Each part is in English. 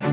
Hello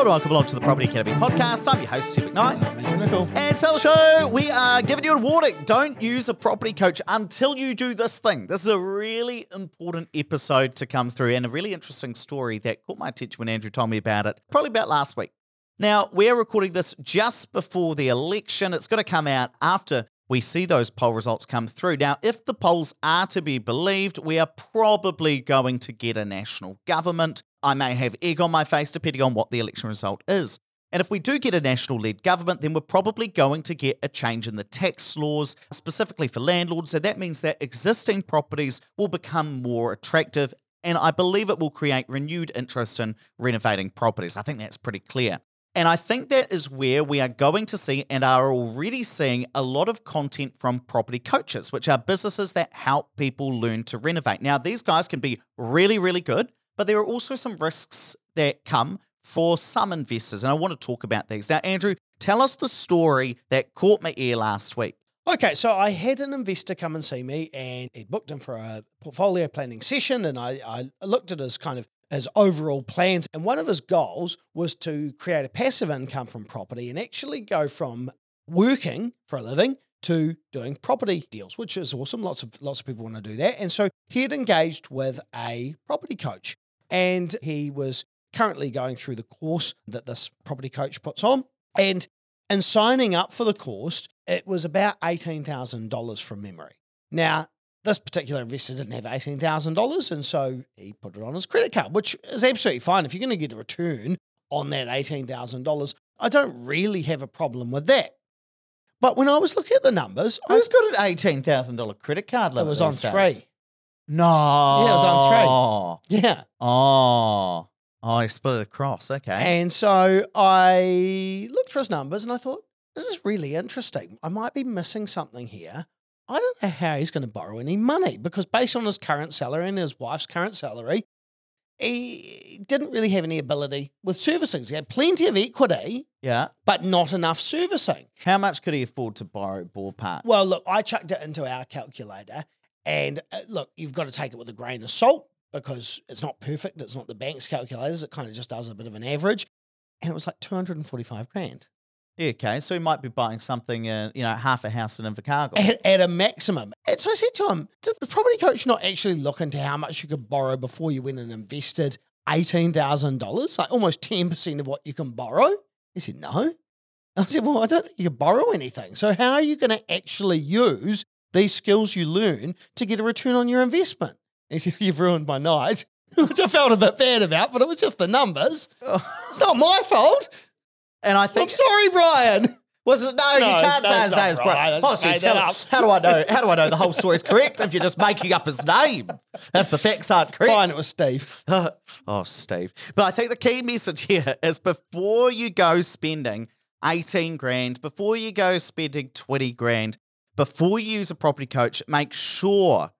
and welcome along to the Property Academy podcast. I'm your host, Steve McKnight. I'm Andrew Nicol. And tell the show, we are giving you a warning. Don't use a property coach until you do this thing. This is a really important episode to come through and a really interesting story that caught my attention when Andrew told me about it, probably about last week. Now, we're recording this just before the election. It's going to come out after we see those poll results come through. Now, if the polls are to be believed, we are probably going to get a national government. I may have egg on my face depending on what the election result is. And if we do get a national led government, then we're probably going to get a change in the tax laws, specifically for landlords. And that means that existing properties will become more attractive. And I believe it will create renewed interest in renovating properties. I think that's pretty clear. And I think that is where we are going to see and are already seeing a lot of content from property coaches, which are businesses that help people learn to renovate. Now, these guys can be really, really good, but there are also some risks that come for some investors. And I want to talk about these. Now, Andrew, tell us the story that caught my ear last week. Okay, so I had an investor come and see me and he booked him for a portfolio planning session. And I, I looked at his kind of his overall plans. And one of his goals was to create a passive income from property and actually go from working for a living to doing property deals, which is awesome. Lots of lots of people want to do that. And so he had engaged with a property coach and he was currently going through the course that this property coach puts on. And in signing up for the course, it was about $18,000 from memory. Now, this particular investor didn't have $18,000, and so he put it on his credit card, which is absolutely fine. If you're going to get a return on that $18,000, I don't really have a problem with that. But when I was looking at the numbers, Who's got an $18,000 credit card limit? it was on days? three. No. Yeah, it was on three. Yeah. Oh. Oh, I split it across. Okay. And so I looked through his numbers and I thought, this is really interesting. I might be missing something here. I don't know how he's going to borrow any money because, based on his current salary and his wife's current salary, he didn't really have any ability with servicing. He had plenty of equity, yeah. but not enough servicing. How much could he afford to borrow at ballpark? Well, look, I chucked it into our calculator, and uh, look, you've got to take it with a grain of salt because it's not perfect. It's not the bank's calculators. It kind of just does a bit of an average. And it was like 245 grand. Yeah, okay. So he might be buying something, uh, you know, half a house in Invercargill. At, at a maximum. And so I said to him, did the property coach not actually look into how much you could borrow before you went and invested $18,000, like almost 10% of what you can borrow? He said, no. I said, well, I don't think you can borrow anything. So how are you going to actually use these skills you learn to get a return on your investment? He said, you've ruined my night. Which I felt a bit bad about, but it was just the numbers. It's not my fault. And I think I'm sorry, Brian. was it no, No, you can't no, say his name. so you make tell him- how do I know? How do I know the whole story is correct if you're just making up his name? If the facts aren't correct. Fine, it was Steve. oh, Steve. But I think the key message here is before you go spending 18 grand, before you go spending 20 grand, before you use a property coach, make sure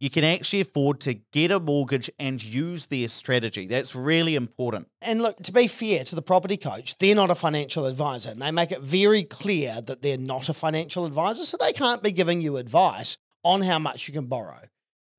you can actually afford to get a mortgage and use their strategy. That's really important. And look, to be fair to the property coach, they're not a financial advisor. And they make it very clear that they're not a financial advisor. So they can't be giving you advice on how much you can borrow.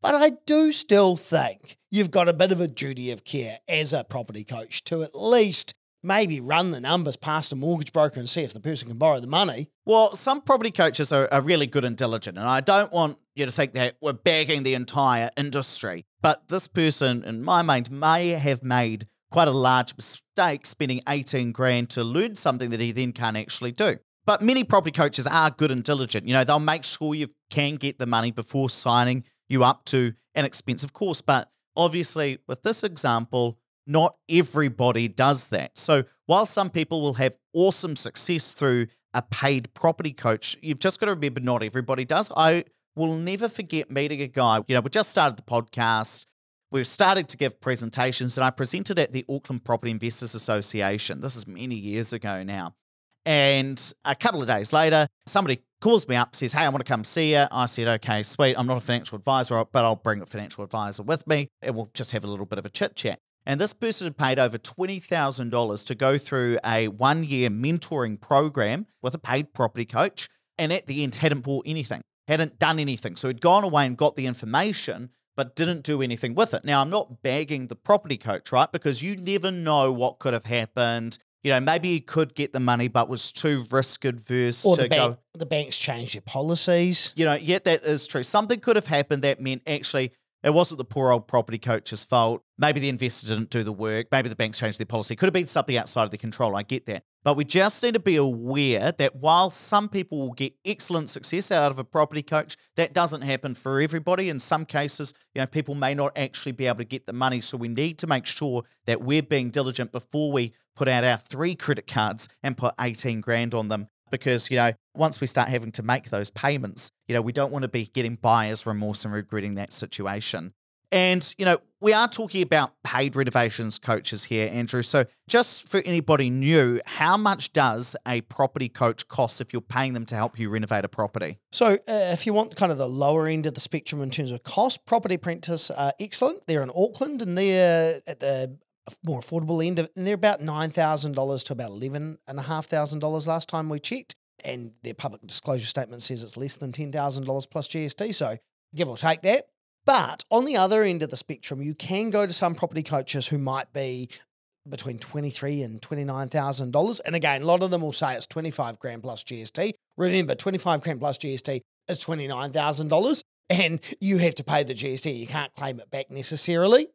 But I do still think you've got a bit of a duty of care as a property coach to at least maybe run the numbers past a mortgage broker and see if the person can borrow the money. Well, some property coaches are, are really good and diligent, and I don't want you to think that we're bagging the entire industry. But this person, in my mind, may have made quite a large mistake spending 18 grand to learn something that he then can't actually do. But many property coaches are good and diligent. You know, they'll make sure you can get the money before signing you up to an expensive course. But obviously, with this example, not everybody does that. So while some people will have awesome success through a paid property coach, you've just got to remember not everybody does. I will never forget meeting a guy. You know, we just started the podcast. We've started to give presentations, and I presented at the Auckland Property Investors Association. This is many years ago now. And a couple of days later, somebody calls me up, says, Hey, I want to come see you. I said, Okay, sweet. I'm not a financial advisor, but I'll bring a financial advisor with me and we'll just have a little bit of a chit chat. And this person had paid over $20,000 to go through a one year mentoring program with a paid property coach. And at the end, hadn't bought anything. hadn't done anything. So he'd gone away and got the information, but didn't do anything with it. Now, I'm not bagging the property coach, right? Because you never know what could have happened. You know, maybe he could get the money, but was too risk adverse Or to the, go. the banks changed their policies. You know, yet that is true. Something could have happened that meant actually it wasn't the poor old property coach's fault. Maybe the investor didn't do the work. Maybe the banks changed their policy. Could have been something outside of their control. I get that. But we just need to be aware that while some people will get excellent success out of a property coach, that doesn't happen for everybody. In some cases, you know, people may not actually be able to get the money. So we need to make sure that we're being diligent before we put out our three credit cards and put 18 grand on them because you know once we start having to make those payments you know we don't want to be getting buyer's remorse and regretting that situation. And you know we are talking about paid renovations coaches here andrew. So just for anybody new how much does a property coach cost if you're paying them to help you renovate a property? So, uh, if you want kind of the lower end of the spectrum in terms of cost, Property Apprentice are excellent. They're in Auckland and they're at the more affordable end, of, and they're about $9,000 to about $11,500 last time we checked. And their public disclosure statement says it's less than $10,000 plus GST. So, give or take that. But on the other end of the spectrum, you can go to some property coaches who might be between twenty three and twenty nine thousand dollars. And again, a lot of them will say it's twenty five grand plus GST. Remember, twenty five grand plus GST is twenty nine thousand dollars, and you have to pay the GST. You can't claim it back necessarily.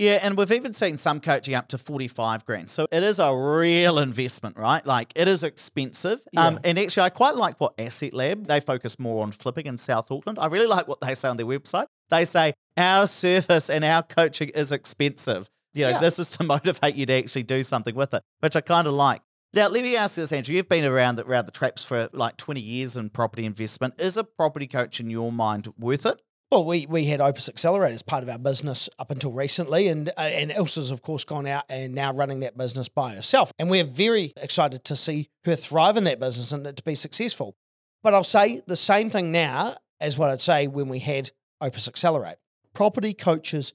Yeah, and we've even seen some coaching up to 45 grand. So it is a real investment, right? Like it is expensive. Um, and actually, I quite like what AssetLab, they focus more on flipping in South Auckland. I really like what they say on their website. They say our service and our coaching is expensive. You know, Yeah. this is to motivate you to actually do something with it, which I kind of like. Now, let me ask you this, Andrew. You've been around the, around the traps for like 20 years in property investment. Is a property coach in your mind worth it? Well, we, we had Opes Accelerate as part of our business up until recently, and uh, and Elsa's of course gone out and now running that business by herself, and we're very excited to see her thrive in that business and to be successful. But I'll say the same thing now as what I'd say when we had Opes Accelerate. Property coaches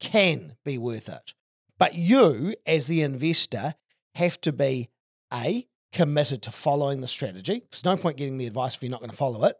can be worth it, but you as the investor have to be a committed to following the strategy. There's no point getting the advice if you're not going to follow it.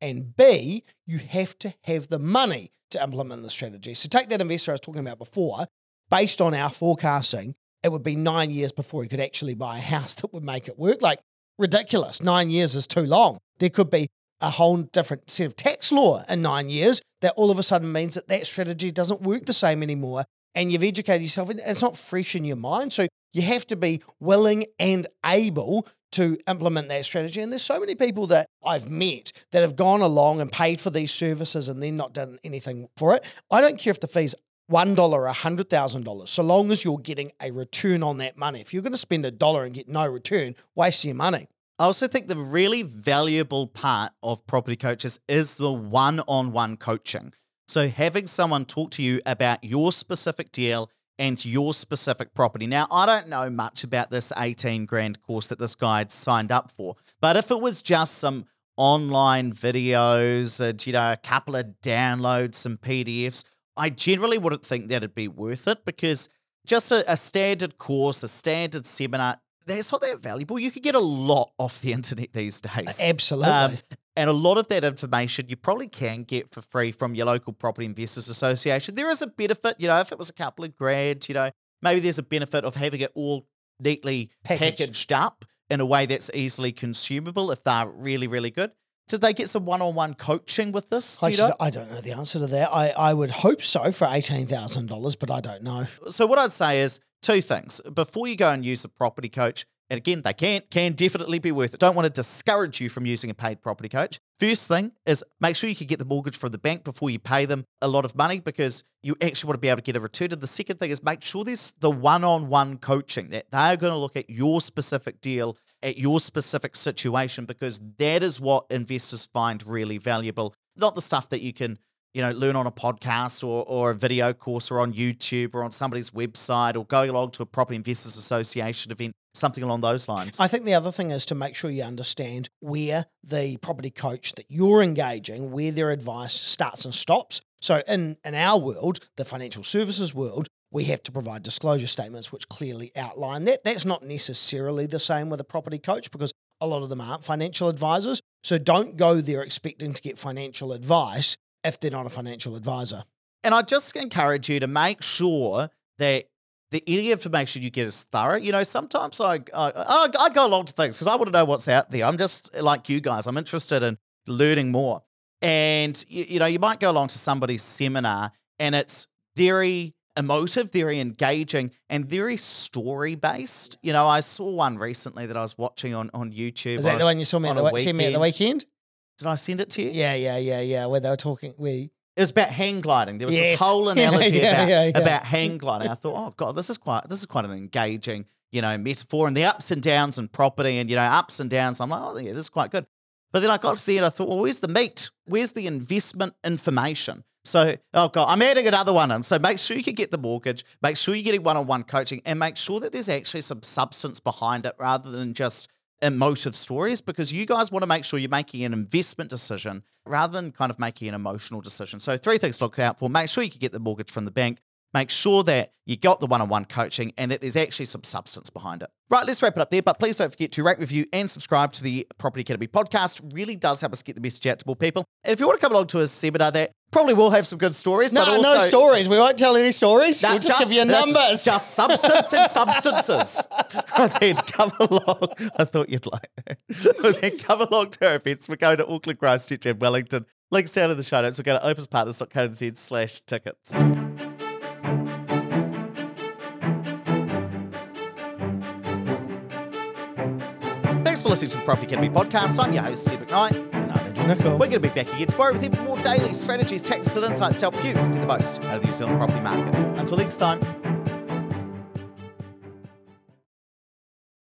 And B, you have to have the money to implement the strategy. So take that investor I was talking about before, based on our forecasting, it would be nine years before he could actually buy a house that would make it work. Like ridiculous. Nine years is too long. There could be a whole different set of tax law in nine years that all of a sudden means that that strategy doesn't work the same anymore. And you've educated yourself, and it's not fresh in your mind. So you have to be willing and able to implement that strategy. And there's so many people that I've met that have gone along and paid for these services and then not done anything for it. I don't care if the fee's one dollar or a hundred thousand dollars, so long as you're getting a return on that money. If you're going to spend a dollar and get no return, waste your money. I also think the really valuable part of property coaches is the one on one coaching. So, having someone talk to you about your specific deal and your specific property. Now, I don't know much about this 18 grand course that this guy had signed up for, but if it was just some online videos and, you know, a couple of downloads, some PDFs, I generally wouldn't think that'd be worth it because just a, a standard course, a standard seminar, that's not that valuable. You can get a lot off the internet these days. Absolutely. Um, and a lot of that information you probably can get for free from your local property investors association. There is a benefit, you know, if it was a couple of grand, you know, maybe there's a benefit of having it all neatly Packaged. packaged up in a way that's easily consumable if they're really, really good. Did they get some one-on-one coaching with this? Do I, should- know? I don't know the answer to that. I, I would hope so for $18,000, but I don't know. So what I'd say is two things. Before you go and use the property coach, and again, they can can definitely be worth it. Don't want to discourage you from using a paid property coach. First thing is make sure you can get the mortgage from the bank before you pay them a lot of money because you actually want to be able to get a return. And the second thing is make sure there's the one-on-one coaching that they're going to look at your specific deal, at your specific situation, because that is what investors find really valuable. Not the stuff that you can you know, learn on a podcast or, or a video course or on YouTube or on somebody's website or going along to a Property Investors Association event, something along those lines. I think the other thing is to make sure you understand where the property coach that you're engaging, where their advice starts and stops. So in, in our world, the financial services world, we have to provide disclosure statements which clearly outline that. That's not necessarily the same with a property coach because a lot of them aren't financial advisors. So don't go there expecting to get financial advice if they're not a financial advisor. And I just encourage you to make sure that the any information you get is thorough. You know, sometimes I I, I go along to things because I want to know what's out there. I'm just like you guys. I'm interested in learning more. And you, you know, you might go along to somebody's seminar and it's very emotive, very engaging, and very story based. You know, I saw one recently that I was watching on on YouTube. Is that on- the one you saw me, on the, see me at the weekend? Did I send it to you? Yeah, yeah, yeah, yeah. Where they were talking, we It was about hang gliding. There was Yes. this whole analogy yeah, about, yeah, yeah. about hang gliding. I thought, oh god, this is quite this is quite an engaging, you know, metaphor and the ups and downs and property and you know ups and downs. I'm like, oh yeah, this is quite good. But then I got to the end, I thought, well, where's the meat? Where's the investment information? So, oh god, I'm adding another one in. So make sure you can get the mortgage, make sure you're getting one-on-one coaching, and make sure that there's actually some substance behind it rather than just emotive stories because you guys want to make sure you're making an investment decision rather than kind of making an emotional decision. So, three things to look out for make sure you can get the mortgage from the bank, make sure that you got the one on one coaching and that there's actually some substance behind it. Right, let's wrap it up there. But please don't forget to rate, review, and subscribe to the Property Academy podcast. Really does help us get the message out to more people. And if you want to come along to a seminar that probably will have some good stories, no, but also. no stories. We won't tell any stories. We'll just, give you numbers. Just substance and substances. and then come along. I thought you'd like that. Then come along to our events. We're going to Auckland, Christchurch, and Wellington. Links down in the show notes. We're going to opespartners.co.nz slash tickets. For listening to the Property Academy podcast. I'm your host, Steve McKnight. And I'm Andrew Nicol. We're going to be back again tomorrow with even more daily strategies, tactics, and insights to help you get the most out of the New Zealand property market. Until next time,